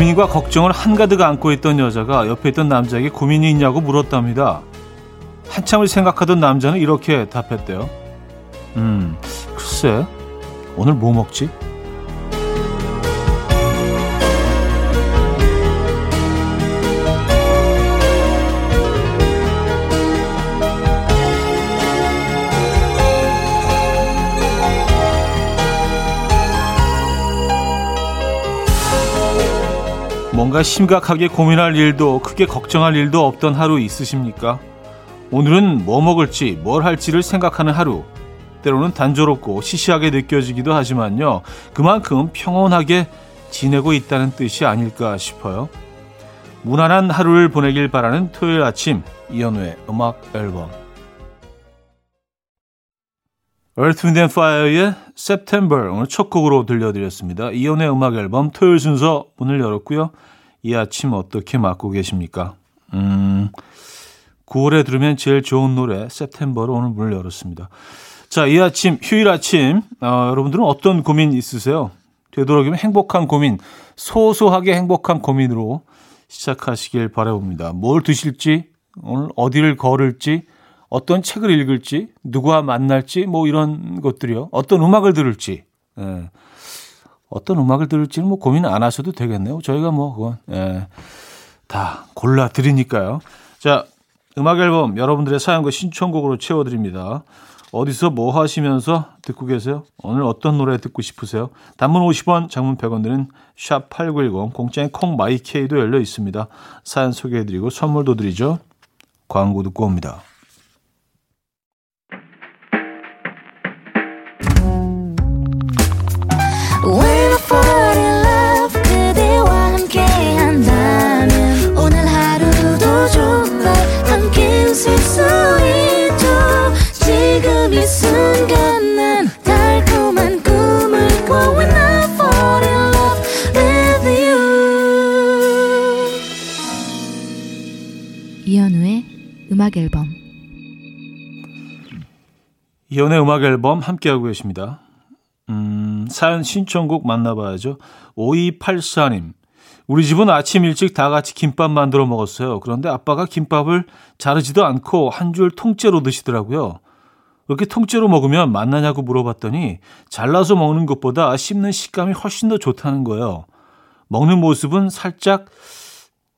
고민과 걱정을 한가득 안고 있던 여자가 옆에 있던 남자에게 고민이 있냐고 물었답니다. 한참을 생각하던 남자는 이렇게 답했대요. 음, 글쎄, 오늘 뭐 먹지? 뭔가 심각하게 고민할 일도 크게 걱정할 일도 없던 하루 있으십니까? 오늘은 뭐 먹을지 뭘 할지를 생각하는 하루. 때로는 단조롭고 시시하게 느껴지기도 하지만요. 그만큼 평온하게 지내고 있다는 뜻이 아닐까 싶어요. 무난한 하루를 보내길 바라는 토요일 아침 이현우의 음악 앨범 And Fire의 September 오늘 첫 곡으로 들려드렸습니다. 이연의 음악 앨범 토요일 순서 문을 열었고요. 이 아침 어떻게 맞고 계십니까? 음, 9월에 들으면 제일 좋은 노래 September로 오늘 문을 열었습니다. 자, 이 아침 휴일 아침 어, 여러분들은 어떤 고민 있으세요? 되도록이면 행복한 고민, 소소하게 행복한 고민으로 시작하시길 바라봅니다. 뭘 드실지, 오늘 어디를 걸을지, 어떤 책을 읽을지, 누구와 만날지, 뭐 이런 것들이요. 어떤 음악을 들을지, 예. 어떤 음악을 들을지는 뭐 고민 안 하셔도 되겠네요. 저희가 뭐 그건 예. 다 골라 드리니까요. 자, 음악 앨범 여러분들의 사연과 신청곡으로 채워드립니다. 어디서 뭐 하시면서 듣고 계세요? 오늘 어떤 노래 듣고 싶으세요? 단문 50원, 장문 100원 드는 샵8910, 공짜인 콩마이케이도 열려 있습니다. 사연 소개해드리고 선물도 드리죠. 광고 듣고 옵니다. 이연의 음악 앨범 함께하고 계십니다. 음, 사연 신청곡 만나봐야죠. 5284님. 우리 집은 아침 일찍 다 같이 김밥 만들어 먹었어요. 그런데 아빠가 김밥을 자르지도 않고 한 줄 통째로 드시더라고요. 그렇게 통째로 먹으면 맛나냐고 물어봤더니 잘라서 먹는 것보다 씹는 식감이 훨씬 더 좋다는 거예요. 먹는 모습은 살짝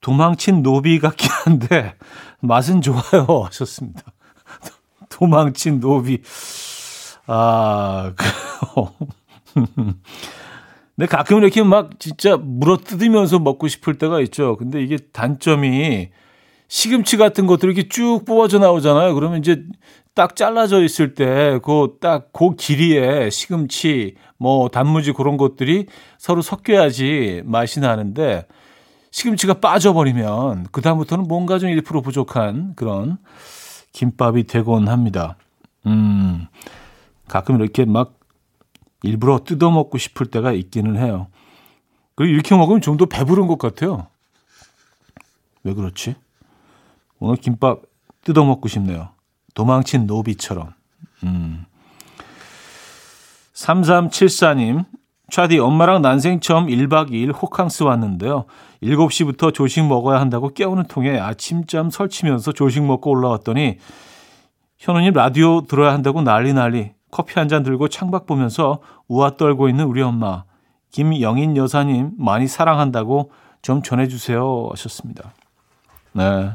도망친 노비 같긴 한데 맛은 좋아요 하셨습니다. 도망친 노비. 아, 근데 가끔 이렇게 막 진짜 물어 뜯으면서 먹고 싶을 때가 있죠. 근데 이게 단점이 시금치 같은 것들이 이렇게 쭉 뽑아져 나오잖아요. 그러면 이제 딱 잘라져 있을 때, 그 딱, 그 길이에 시금치, 뭐, 단무지 그런 것들이 서로 섞여야지 맛이 나는데, 시금치가 빠져버리면 그다음부터는 뭔가 좀 1% 부족한 그런 김밥이 되곤 합니다. 음, 가끔 이렇게 막 일부러 뜯어먹고 싶을 때가 있기는 해요. 그리고 이렇게 먹으면 좀 더 배부른 것 같아요. 왜 그렇지? 오늘 김밥 뜯어먹고 싶네요. 도망친 노비처럼. 음. 3374님, 차디 엄마랑 난생 처음 1박 2일 호캉스 왔는데요. 7시부터 조식 먹어야 한다고 깨우는 통에 아침잠 설치면서 조식 먹고 올라왔더니 현우님 라디오 들어야 한다고 난리 난리 커피 한 잔 들고 창밖 보면서 우아 떨고 있는 우리 엄마 김영인 여사님 많이 사랑한다고 좀 전해주세요 하셨습니다. 네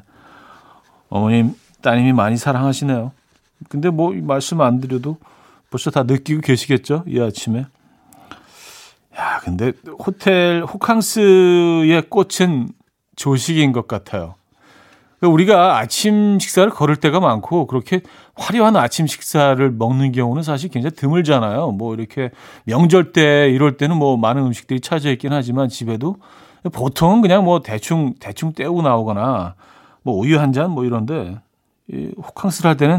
어머님 따님이 많이 사랑하시네요. 근데 뭐 말씀 안 드려도 벌써 다 느끼고 계시겠죠 이 아침에 야, 근데 호텔 호캉스의 꽃은 조식인 것 같아요. 그러니까 우리가 아침 식사를 걸을 때가 많고 그렇게 화려한 아침 식사를 먹는 경우는 사실 굉장히 드물잖아요. 뭐 이렇게 명절 때 이럴 때는 뭐 많은 음식들이 차져 있긴 하지만 집에도 보통은 그냥 뭐 대충 대충 때우고 나오거나 뭐 우유 한 잔 뭐 이런데 이 호캉스를 할 때는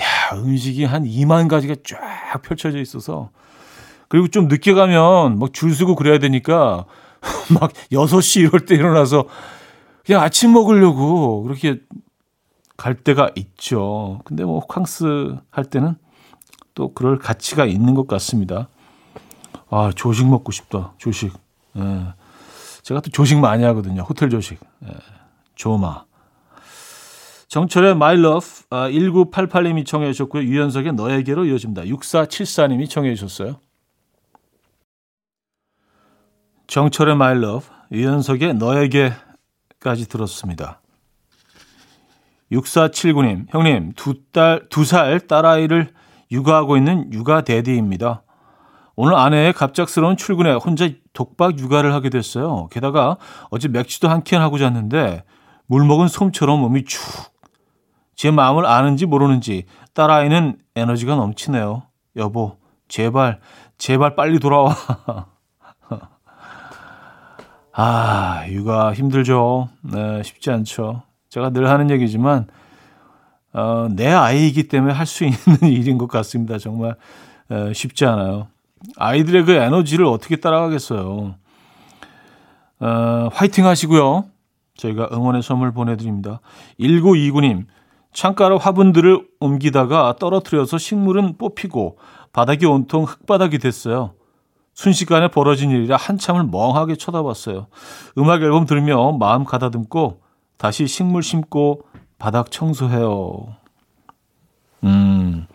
야 음식이 한 2만 가지가 쫙 펼쳐져 있어서 그리고 좀 늦게 가면 막 줄 서고 그래야 되니까 막 6시 이럴 때 일어나서 그냥 아침 먹으려고 그렇게 갈 때가 있죠. 근데 뭐 호캉스 할 때는 또 그럴 가치가 있는 것 같습니다. 아, 조식 먹고 싶다. 조식. 예. 제가 또 조식 많이 하거든요. 호텔 조식. 예, 조마. 정철의 My Love 아, 1988님이 청해 주셨고요. 유연석의 너에게로 이어집니다. 6474님이 청해 주셨어요. 정철의 My Love, 유연석의 너에게까지 들었습니다. 6479님, 형님, 두 딸, 두 살 딸아이를 육아하고 있는 육아 대디입니다. 오늘 아내의 갑작스러운 출근에 혼자 독박 육아를 하게 됐어요. 게다가 어제 맥주도 한 캔 하고 잤는데 물 먹은 솜처럼 몸이 축. 제 마음을 아는지 모르는지 딸아이는 에너지가 넘치네요. 여보, 제발, 제발 빨리 돌아와. 아, 육아 힘들죠. 네, 쉽지 않죠. 제가 늘 하는 얘기지만, 어, 내 아이이기 때문에 할 수 있는 일인 것 같습니다. 정말 에, 쉽지 않아요. 아이들의 그 에너지를 어떻게 따라가겠어요. 어, 화이팅 하시고요. 저희가 응원의 선물 보내드립니다. 1929님, 창가로 화분들을 옮기다가 떨어뜨려서 식물은 뽑히고 바닥이 온통 흙바닥이 됐어요. 순식간에 벌어진 일이라 한참을 멍하게 쳐다봤어요. 음악 앨범 들으며 마음 가다듬고 다시 식물 심고 바닥 청소해요. 음.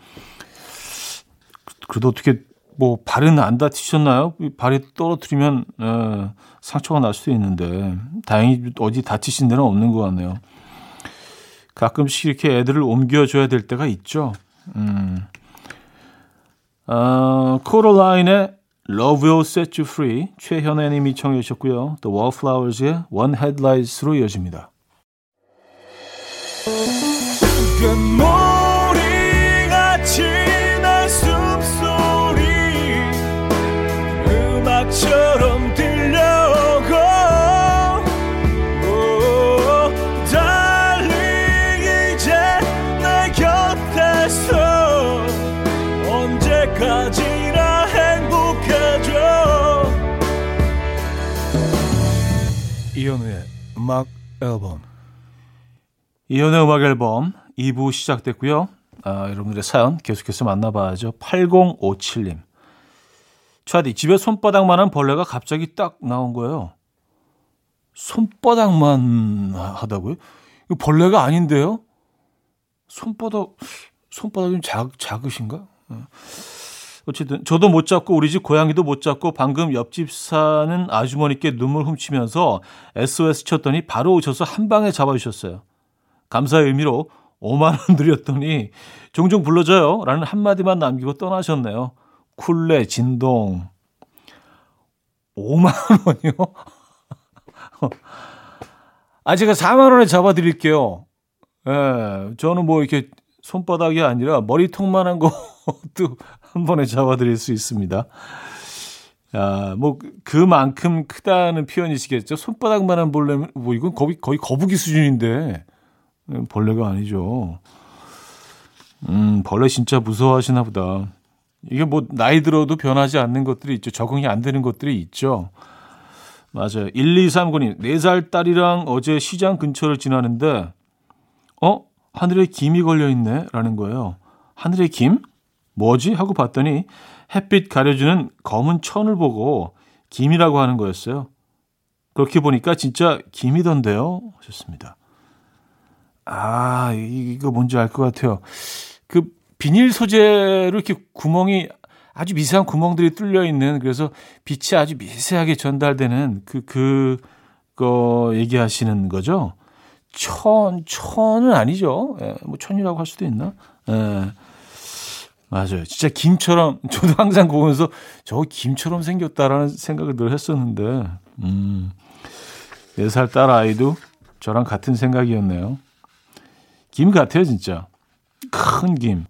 그래도 어떻게 뭐 발은 안 다치셨나요? 발이 떨어뜨리면 에, 상처가 날 수도 있는데 다행히 어디 다치신 데는 없는 것 같네요. 가끔씩 이렇게 애들을 옮겨줘야 될 때가 있죠. 음. 어, 코로라인의 Love Will Set You Free 최현애 님이 청해 주셨고요. The Wallflowers의 One Headlights로 이어집니다. 음악 앨범 이현우의 음악 앨범 2부 시작됐고요. 아, 여러분들의 사연 계속해서 만나봐야죠. 8057님. 차디, 집에 손바닥만한 벌레가 갑자기 딱 나온 거예요. 손바닥만 하다고요? 이거 벌레가 아닌데요? 손바닥, 손바닥이 좀 작, 작으신가? 어. 어쨌든 저도 못 잡고 우리 집 고양이도 못 잡고 방금 옆집 사는 아주머니께 눈물 훔치면서 SOS 쳤더니 바로 오셔서 한 방에 잡아주셨어요. 감사의 의미로 5만 원 드렸더니 종종 불러줘요 라는 한마디만 남기고 떠나셨네요. 쿨레 진동 5만 원이요? 아 제가 4만 원에 잡아드릴게요. 예, 저는 뭐 이렇게 손바닥이 아니라 머리통만한 것도 한 번에 잡아드릴 수 있습니다. 아, 뭐 그만큼 크다는 표현이시겠죠. 손바닥만한 벌레면 뭐 이건 거의 거의 거북이 수준인데 벌레가 아니죠. 음, 벌레 진짜 무서워하시나 보다. 이게 뭐 나이 들어도 변하지 않는 것들이 있죠. 적응이 안 되는 것들이 있죠. 맞아요. 1239님, 4살 딸이랑 어제 시장 근처를 지나는데, 어? 하늘에 김이 걸려 있네? 라는 거예요. 하늘에 김? 뭐지? 하고 봤더니 햇빛 가려주는 검은 천을 보고 김이라고 하는 거였어요. 그렇게 보니까 진짜 김이던데요? 하셨습니다. 아, 이거 뭔지 알 것 같아요. 그 비닐 소재로 이렇게 구멍이 아주 미세한 구멍들이 뚫려 있는 그래서 빛이 아주 미세하게 전달되는 그, 그, 거 얘기하시는 거죠. 천, 천은 아니죠. 예, 뭐 천이라고 할 수도 있나? 예. 맞아요. 진짜 김처럼, 저도 항상 보면서 저 김처럼 생겼다라는 생각을 늘 했었는데, 음, 4살 딸 아이도 저랑 같은 생각이었네요. 김 같아요, 진짜. 큰 김.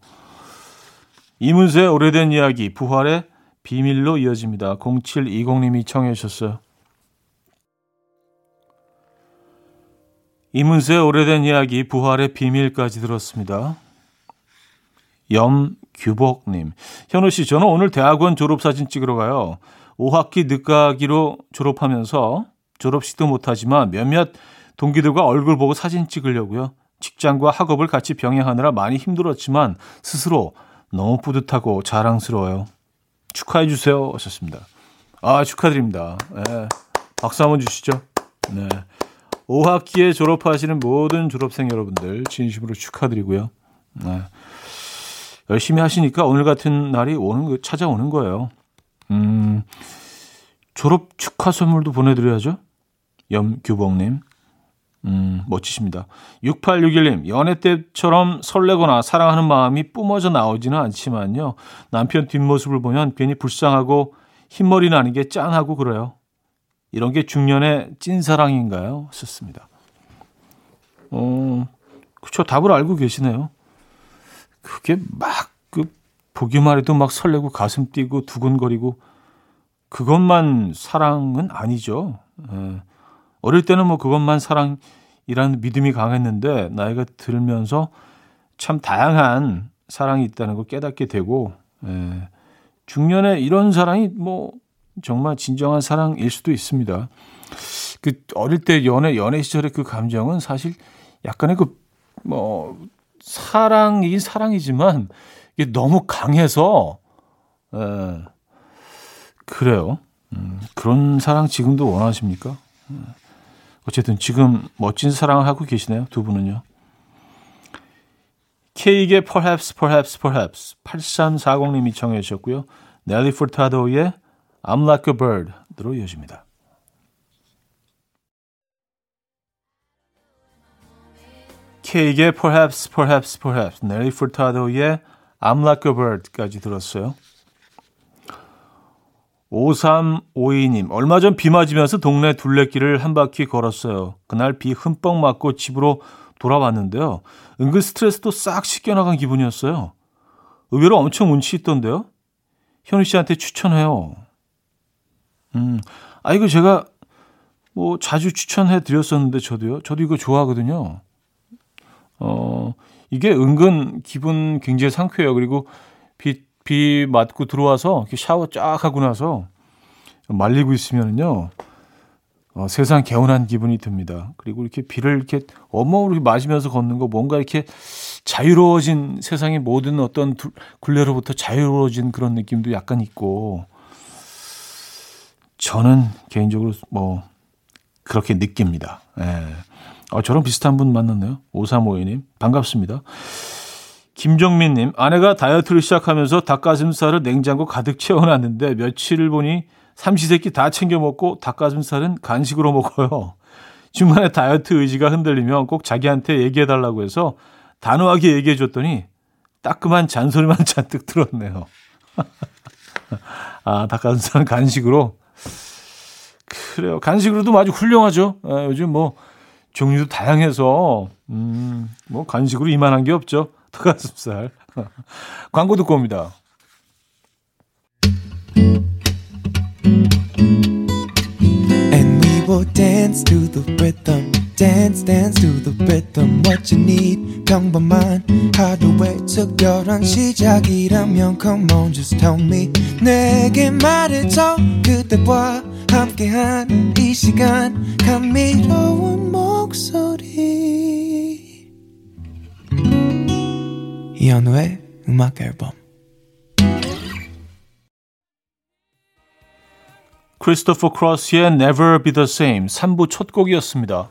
이문세의 오래된 이야기, 부활의 비밀로 이어집니다. 0720님이 청해 주셨어요. 이문세의 오래된 이야기, 부활의 비밀까지 들었습니다. 염 규복님. 현우 씨, 저는 오늘 대학원 졸업사진 찍으러 가요. 5학기 늦가기로 졸업하면서 졸업식도 못하지만 몇몇 동기들과 얼굴 보고 사진 찍으려고요. 직장과 학업을 같이 병행하느라 많이 힘들었지만 스스로 너무 뿌듯하고 자랑스러워요. 축하해 주세요. 하셨습니다. 아, 축하드립니다. 네, 박수 한번 주시죠. 네. 5학기에 졸업하시는 모든 졸업생 여러분들 진심으로 축하드리고요. 네. 열심히 하시니까 오늘 같은 날이 오는 찾아오는 거예요. 음, 졸업 축하 선물도 보내드려야죠. 염규봉님. 음, 멋지십니다. 6861님, 연애 때처럼 설레거나 사랑하는 마음이 뿜어져 나오지는 않지만요. 남편 뒷모습을 보면 괜히 불쌍하고 흰머리 나는 게 짠하고 그래요. 이런 게 중년의 찐사랑인가요? 썼습니다. 어, 그쵸. 답을 알고 계시네요. 그게 막, 그, 보기만 해도 막 설레고 가슴 뛰고 두근거리고 그것만 사랑은 아니죠. 예. 어릴 때는 뭐 그것만 사랑이라는 믿음이 강했는데 나이가 들면서 참 다양한 사랑이 있다는 걸 깨닫게 되고 예. 중년에 이런 사랑이 뭐 정말 진정한 사랑일 수도 있습니다. 그 어릴 때 연애 연애 시절의 그 감정은 사실 약간의 그 뭐 사랑이긴 사랑이지만 이게 너무 강해서 예. 그래요. 음, 그런 사랑 지금도 원하십니까? 예. 어쨌든 지금 멋진 사랑을 하고 계시네요. 두 분은요. 케이크의 Perhaps, Perhaps, Perhaps 8340님이 청해 주셨고요. 넬리 풀타도의 I'm Like a Bird로 이어집니다. 케이크의 Perhaps, Perhaps, Perhaps 넬리 풀타도의 I'm Like a Bird까지 들었어요. 5352님, 얼마 전 비 맞으면서 동네 둘레길을 한 바퀴 걸었어요. 그날 비 흠뻑 맞고 집으로 돌아왔는데요. 은근 스트레스도 싹 씻겨나간 기분이었어요. 의외로 엄청 운치 있던데요. 현우 씨한테 추천해요. 음, 아, 이거 제가 뭐 자주 추천해 드렸었는데 저도요. 저도 이거 좋아하거든요. 어, 이게 은근 기분 굉장히 상쾌해요. 그리고 비, 비 맞고 들어와서 이렇게 샤워 쫙 하고 나서 말리고 있으면요. 어, 세상 개운한 기분이 듭니다. 그리고 이렇게 비를 이렇게 어머로 맞으면서 걷는 거 뭔가 이렇게 자유로워진 세상의 모든 어떤 굴레로부터 자유로워진 그런 느낌도 약간 있고 저는 개인적으로 뭐 그렇게 느낍니다. 예. 어, 저랑 비슷한 분 만났네요. 5352님. 반갑습니다. 김정민님, 아내가 다이어트를 시작하면서 닭가슴살을 냉장고 가득 채워놨는데 며칠을 보니 삼시세끼 다 챙겨 먹고 닭가슴살은 간식으로 먹어요. 중간에 다이어트 의지가 흔들리면 꼭 자기한테 얘기해달라고 해서 단호하게 얘기해줬더니 따끔한 잔소리만 잔뜩 들었네요. 아, 닭가슴살은 간식으로. 그래요. 간식으로도 아주 훌륭하죠. 아, 요즘 뭐 종류도 다양해서 음, 뭐 간식으로 이만한 게 없죠. 닭가슴살. 광고 듣고 옵니다. Will dance to the rhythm. dance dance to the rhythm what you need 평범한 하루의 특별한 시작이라면 come on just tell me 내게 말해줘 그대와 함께한 이 시간 감미로운 목소리 이현우의 음악 앨범 크리스토퍼 크로스의 Never Be The Same 3부 첫 곡이었습니다.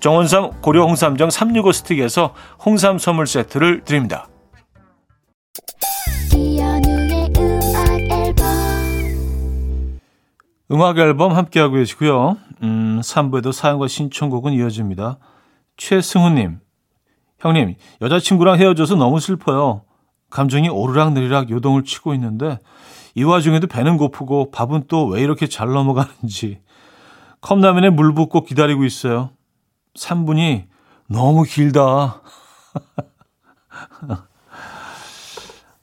정원삼 고려 홍삼정 365 스틱에서 홍삼 선물 세트를 드립니다. 이현우의 음악 앨범 음악 앨범 함께하고 계시고요. 음, 3부에도 사연과 신청곡은 이어집니다. 최승우님, 형님, 여자친구랑 헤어져서 너무 슬퍼요. 감정이 오르락내리락 요동을 치고 있는데 이 와중에도 배는 고프고 밥은 또 왜 이렇게 잘 넘어가는지 컵라면에 물 붓고 기다리고 있어요. 3분이 너무 길다.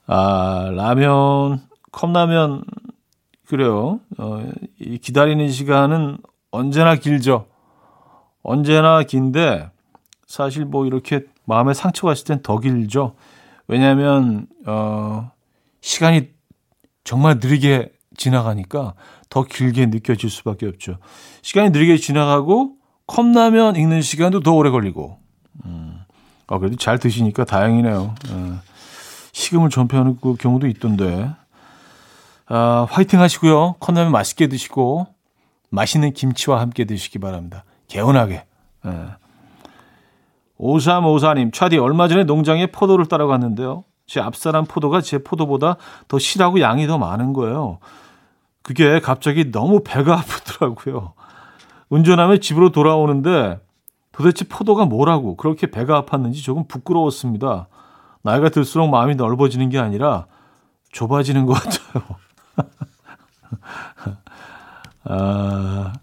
아, 라면, 컵라면, 그래요. 어, 이 기다리는 시간은 언제나 길죠. 언제나 긴데, 사실 뭐 이렇게 마음에 상처가 있을 땐 더 길죠. 왜냐하면, 어, 시간이 정말 느리게 지나가니까 더 길게 느껴질 수밖에 없죠. 시간이 느리게 지나가고, 컵라면 익는 시간도 더 오래 걸리고. 음, 아, 그래도 잘 드시니까 다행이네요. 어. 식음을 전폐하는 그 경우도 있던데. 아, 화이팅 하시고요. 컵라면 맛있게 드시고 맛있는 김치와 함께 드시기 바랍니다. 개운하게. 예. 5354님, 차디 얼마 전에 농장에 포도를 따러 갔는데요. 제 앞사람 포도가 제 포도보다 더 실하고 양이 더 많은 거예요. 그게 갑자기 너무 배가 아프더라고요. 운전하며 집으로 돌아오는데 도대체 포도가 뭐라고 그렇게 배가 아팠는지 조금 부끄러웠습니다. 나이가 들수록 마음이 넓어지는 게 아니라 좁아지는 것 같아요. 아,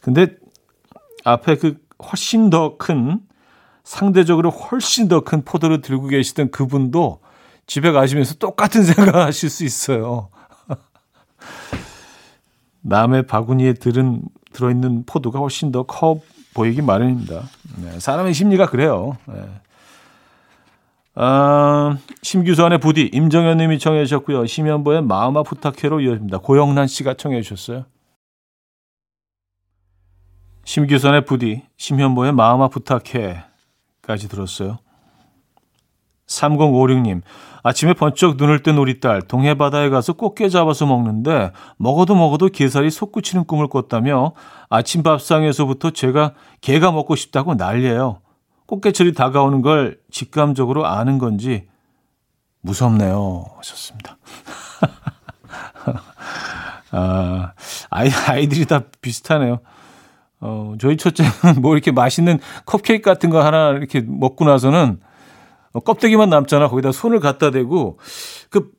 근데 앞에 그 훨씬 더 큰, 상대적으로 훨씬 더 큰 포도를 들고 계시던 그분도 집에 가시면서 똑같은 생각을 하실 수 있어요. 남의 바구니에 들은, 들어있는 포도가 훨씬 더 커 보이기 마련입니다. 네, 사람의 심리가 그래요. 네. 아, 심규선의 부디 임정현 님이 청해 주셨고요. 심현보의 마음아 부탁해로 이어집니다. 고영란 씨가 청해 주셨어요. 심규선의 부디 심현보의 마음아 부탁해까지 들었어요. 3056님, 아침에 번쩍 눈을 뜬 우리 딸, 동해 바다에 가서 꽃게 잡아서 먹는데, 먹어도 먹어도 게살이 솟구치는 꿈을 꿨다며, 아침 밥상에서부터 제가 게가 먹고 싶다고 난리예요. 꽃게철이 다가오는 걸 직감적으로 아는 건지 무섭네요. 하셨습니다. 아, 아이, 아이들이 다 비슷하네요. 어, 저희 첫째는 뭐 이렇게 맛있는 컵케이크 같은 거 하나 이렇게 먹고 나서는 어, 껍데기만 남잖아. 거기다 손을 갖다 대고 그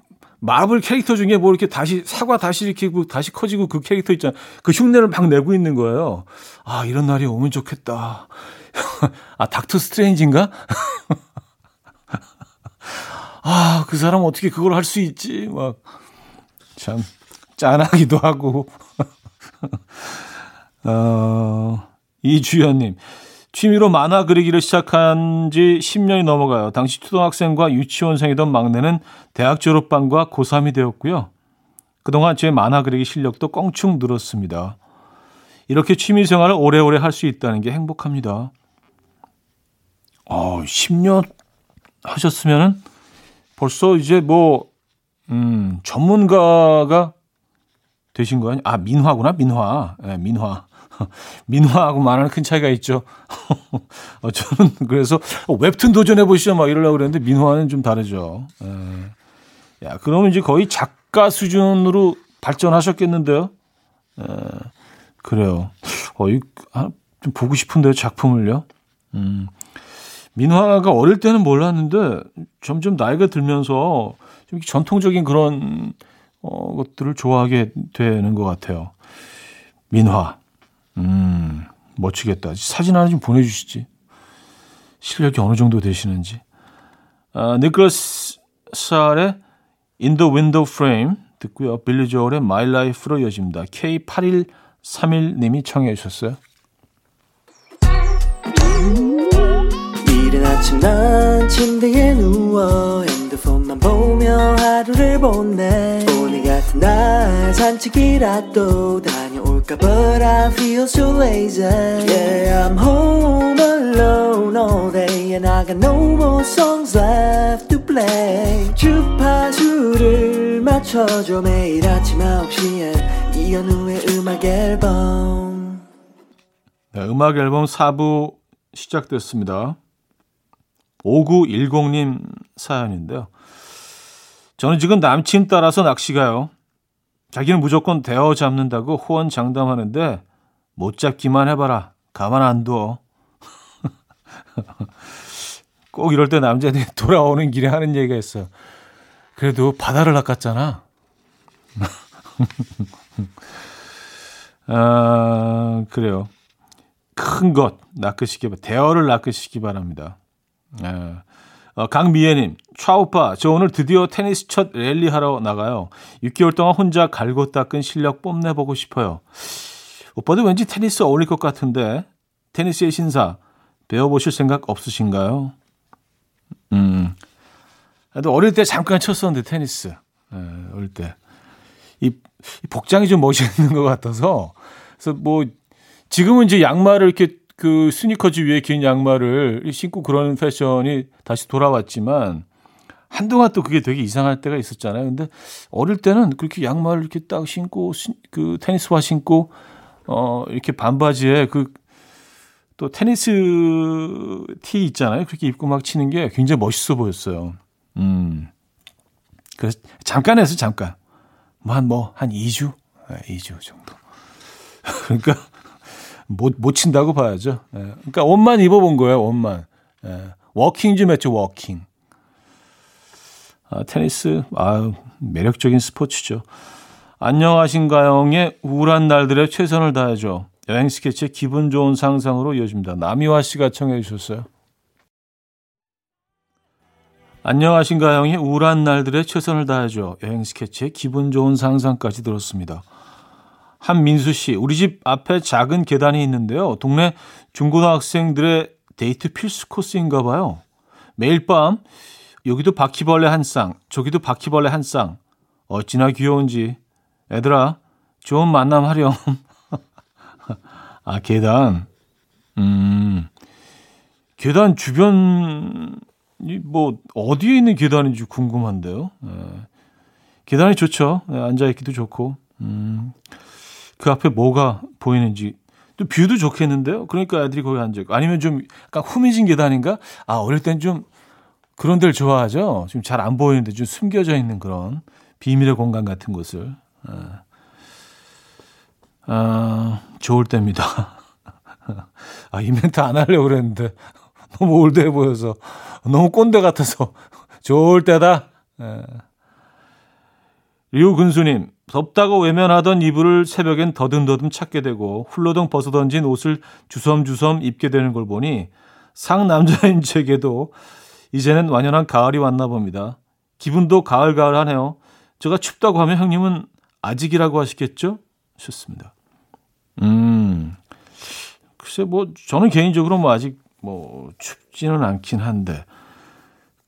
마블 캐릭터 중에 뭐 이렇게 다시 사과 다시 이렇게 다시 커지고 그 캐릭터 있잖아. 그 흉내를 막 내고 있는 거예요. 아, 이런 날이 오면 좋겠다. 아, 닥터 스트레인지인가? 아, 그 사람 어떻게 그걸 할 수 있지? 막, 참, 짠하기도 하고. 어, 이주연님. 취미로 만화 그리기를 시작한 지 10년이 넘어가요. 당시 초등학생과 유치원생이던 막내는 대학 졸업반과 고3이 되었고요. 그동안 제 만화 그리기 실력도 껑충 늘었습니다. 이렇게 취미 생활을 오래오래 할 수 있다는 게 행복합니다. 어, 10년 하셨으면은 벌써 이제 뭐, 음, 전문가가 되신 거 아니? 아, 민화구나, 민화. 예, 네, 민화. 민화하고 만화는 큰 차이가 있죠. 어, 저는 그래서 어, 웹툰 도전해 보시죠, 막 이러려고 그랬는데 민화는 좀 다르죠. 예. 야, 그러면 이제 거의 작가 수준으로 발전하셨겠는데요. 예. 그래요. 어, 이, 아, 좀 보고 싶은데요, 작품을요. 음. 민화가 어릴 때는 몰랐는데 점점 나이가 들면서 좀 전통적인 그런 어, 것들을 좋아하게 되는 것 같아요. 민화. 음, 멋지겠다. 사진 하나 좀 보내주시지. 실력이 어느 정도 되시는지. 아, 니클러스 쌀의 In the Window Frame 듣고요. 빌리 조얼의 My Life로 이어집니다. K8131님이 청해 주셨어요. 아침 난 침대에 누워 핸드폰만 보며 하루를 보내 오늘 같은 날 산책이라도 다녀올까 But I feel so lazy Yeah I'm home alone all day And I got no more songs left to play 주파수를 맞춰줘 매일 아침 9시에 이현우의 음악 앨범 네, 음악 앨범 4부 시작됐습니다. 5910님 사연인데요. 저는 지금 남친 따라서 낚시 가요. 자기는 무조건 대어 잡는다고 호언 장담하는데 못 잡기만 해봐라. 가만 안 둬. 꼭 이럴 때 남자들이 돌아오는 길에 하는 얘기가 있어요. 그래도 바다를 낚았잖아. 아, 그래요. 큰 것 낚으시기, 대어를 낚으시기 바랍니다. 예. 어, 강미애님, 차오빠, 저 오늘 드디어 테니스 첫 랠리 하러 나가요. 6개월 동안 혼자 갈고 닦은 실력 뽐내보고 싶어요. 오빠도 왠지 테니스 어울릴 것 같은데, 테니스의 신사, 배워보실 생각 없으신가요? 음. 나도 어릴 때 잠깐 쳤었는데, 테니스. 예, 어릴 때. 이, 이 복장이 좀 멋있는 것 같아서, 그래서 뭐, 지금은 이제 양말을 이렇게 그 스니커즈 위에 긴 양말을 신고 그러는 패션이 다시 돌아왔지만 한동안 또 그게 되게 이상할 때가 있었잖아요. 근데 어릴 때는 그렇게 양말을 이렇게 딱 신고 그 테니스화 신고 어 이렇게 반바지에 그 또 테니스 티 있잖아요. 그렇게 입고 막 치는 게 굉장히 멋있어 보였어요. 음. 그래서 잠깐 해서 잠깐. 뭐 한 뭐한 2주? 네, 2주 정도. 그러니까 못, 못 친다고 봐야죠. 예. 그러니까 옷만 입어본 거예요, 옷만. 예. 워킹 좀 했죠, 워킹. 아, 테니스, 아 매력적인 스포츠죠. 안녕하신가영의 우울한 날들에 최선을 다해줘. 여행 스케치의 기분 좋은 상상으로 이어집니다. 남이화 씨가 청해 주셨어요. 안녕하신가요의 우울한 날들에 최선을 다해줘. 여행 스케치의 기분 좋은 상상까지 들었습니다. 한민수 씨, 우리 집 앞에 작은 계단이 있는데요. 동네 중고등학생들의 데이트 필수 코스인가 봐요. 매일 밤 여기도 바퀴벌레 한 쌍, 저기도 바퀴벌레 한 쌍. 어찌나 귀여운지. 애들아, 좋은 만남 하렴. 아, 계단. 음. 계단 주변이 뭐 어디에 있는 계단인지 궁금한데요. 예. 계단이 좋죠. 예, 앉아 있기도 좋고. 음. 그 앞에 뭐가 보이는지 또 뷰도 좋겠는데요. 그러니까 애들이 거기 앉아 있고 아니면 좀 약간 후미진 계단인가? 아 어릴 땐 좀 그런 데를 좋아하죠. 좀잘안 보이는데 좀 숨겨져 있는 그런 비밀의 공간 같은 곳을 아, 아 좋을 때입니다. 아, 이 멘트 안 하려고 그랬는데 너무 올드해 보여서 너무 꼰대 같아서 좋을 때다. 예. 류근수님 덥다고 외면하던 이불을 새벽엔 더듬더듬 찾게 되고 훌러덩 벗어던진 옷을 주섬주섬 입게 되는 걸 보니 상남자인 제게도 이제는 완연한 가을이 왔나 봅니다. 기분도 가을가을하네요. 제가 춥다고 하면 형님은 아직이라고 하시겠죠? 좋습니다. 음, 글쎄 뭐 저는 개인적으로 뭐 아직 뭐 춥지는 않긴 한데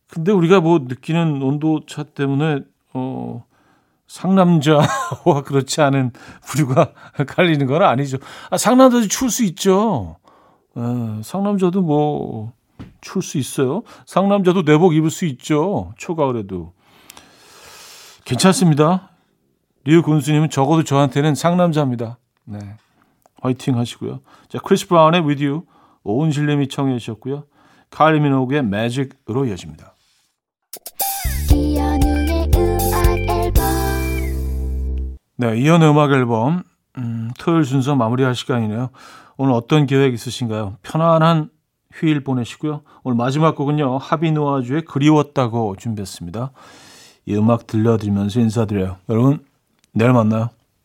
근데 우리가 뭐 느끼는 온도 차 때문에 어 상남자와 그렇지 않은 부류가 갈리는 건 아니죠. 아, 상남자도 추울 수 있죠. 에, 상남자도 뭐 추울 수 있어요. 상남자도 내복 입을 수 있죠. 초가을에도. 괜찮습니다. 류 군수님은 적어도 저한테는 상남자입니다. 네. 화이팅 하시고요. 자, 크리스 브라운의 With You, 오은실님이 청해 주셨고요. 칼리 미노그의 매직으로 이어집니다. 네, 이연의 음악 앨범 음, 토요일 순서 마무리할 시간이네요. 오늘 어떤 계획 있으신가요? 편안한 휴일 보내시고요. 오늘 마지막 곡은요. 하비누아주의 그리웠다고 준비했습니다. 이 음악 들려드리면서 인사드려요. 여러분 내일 만나요.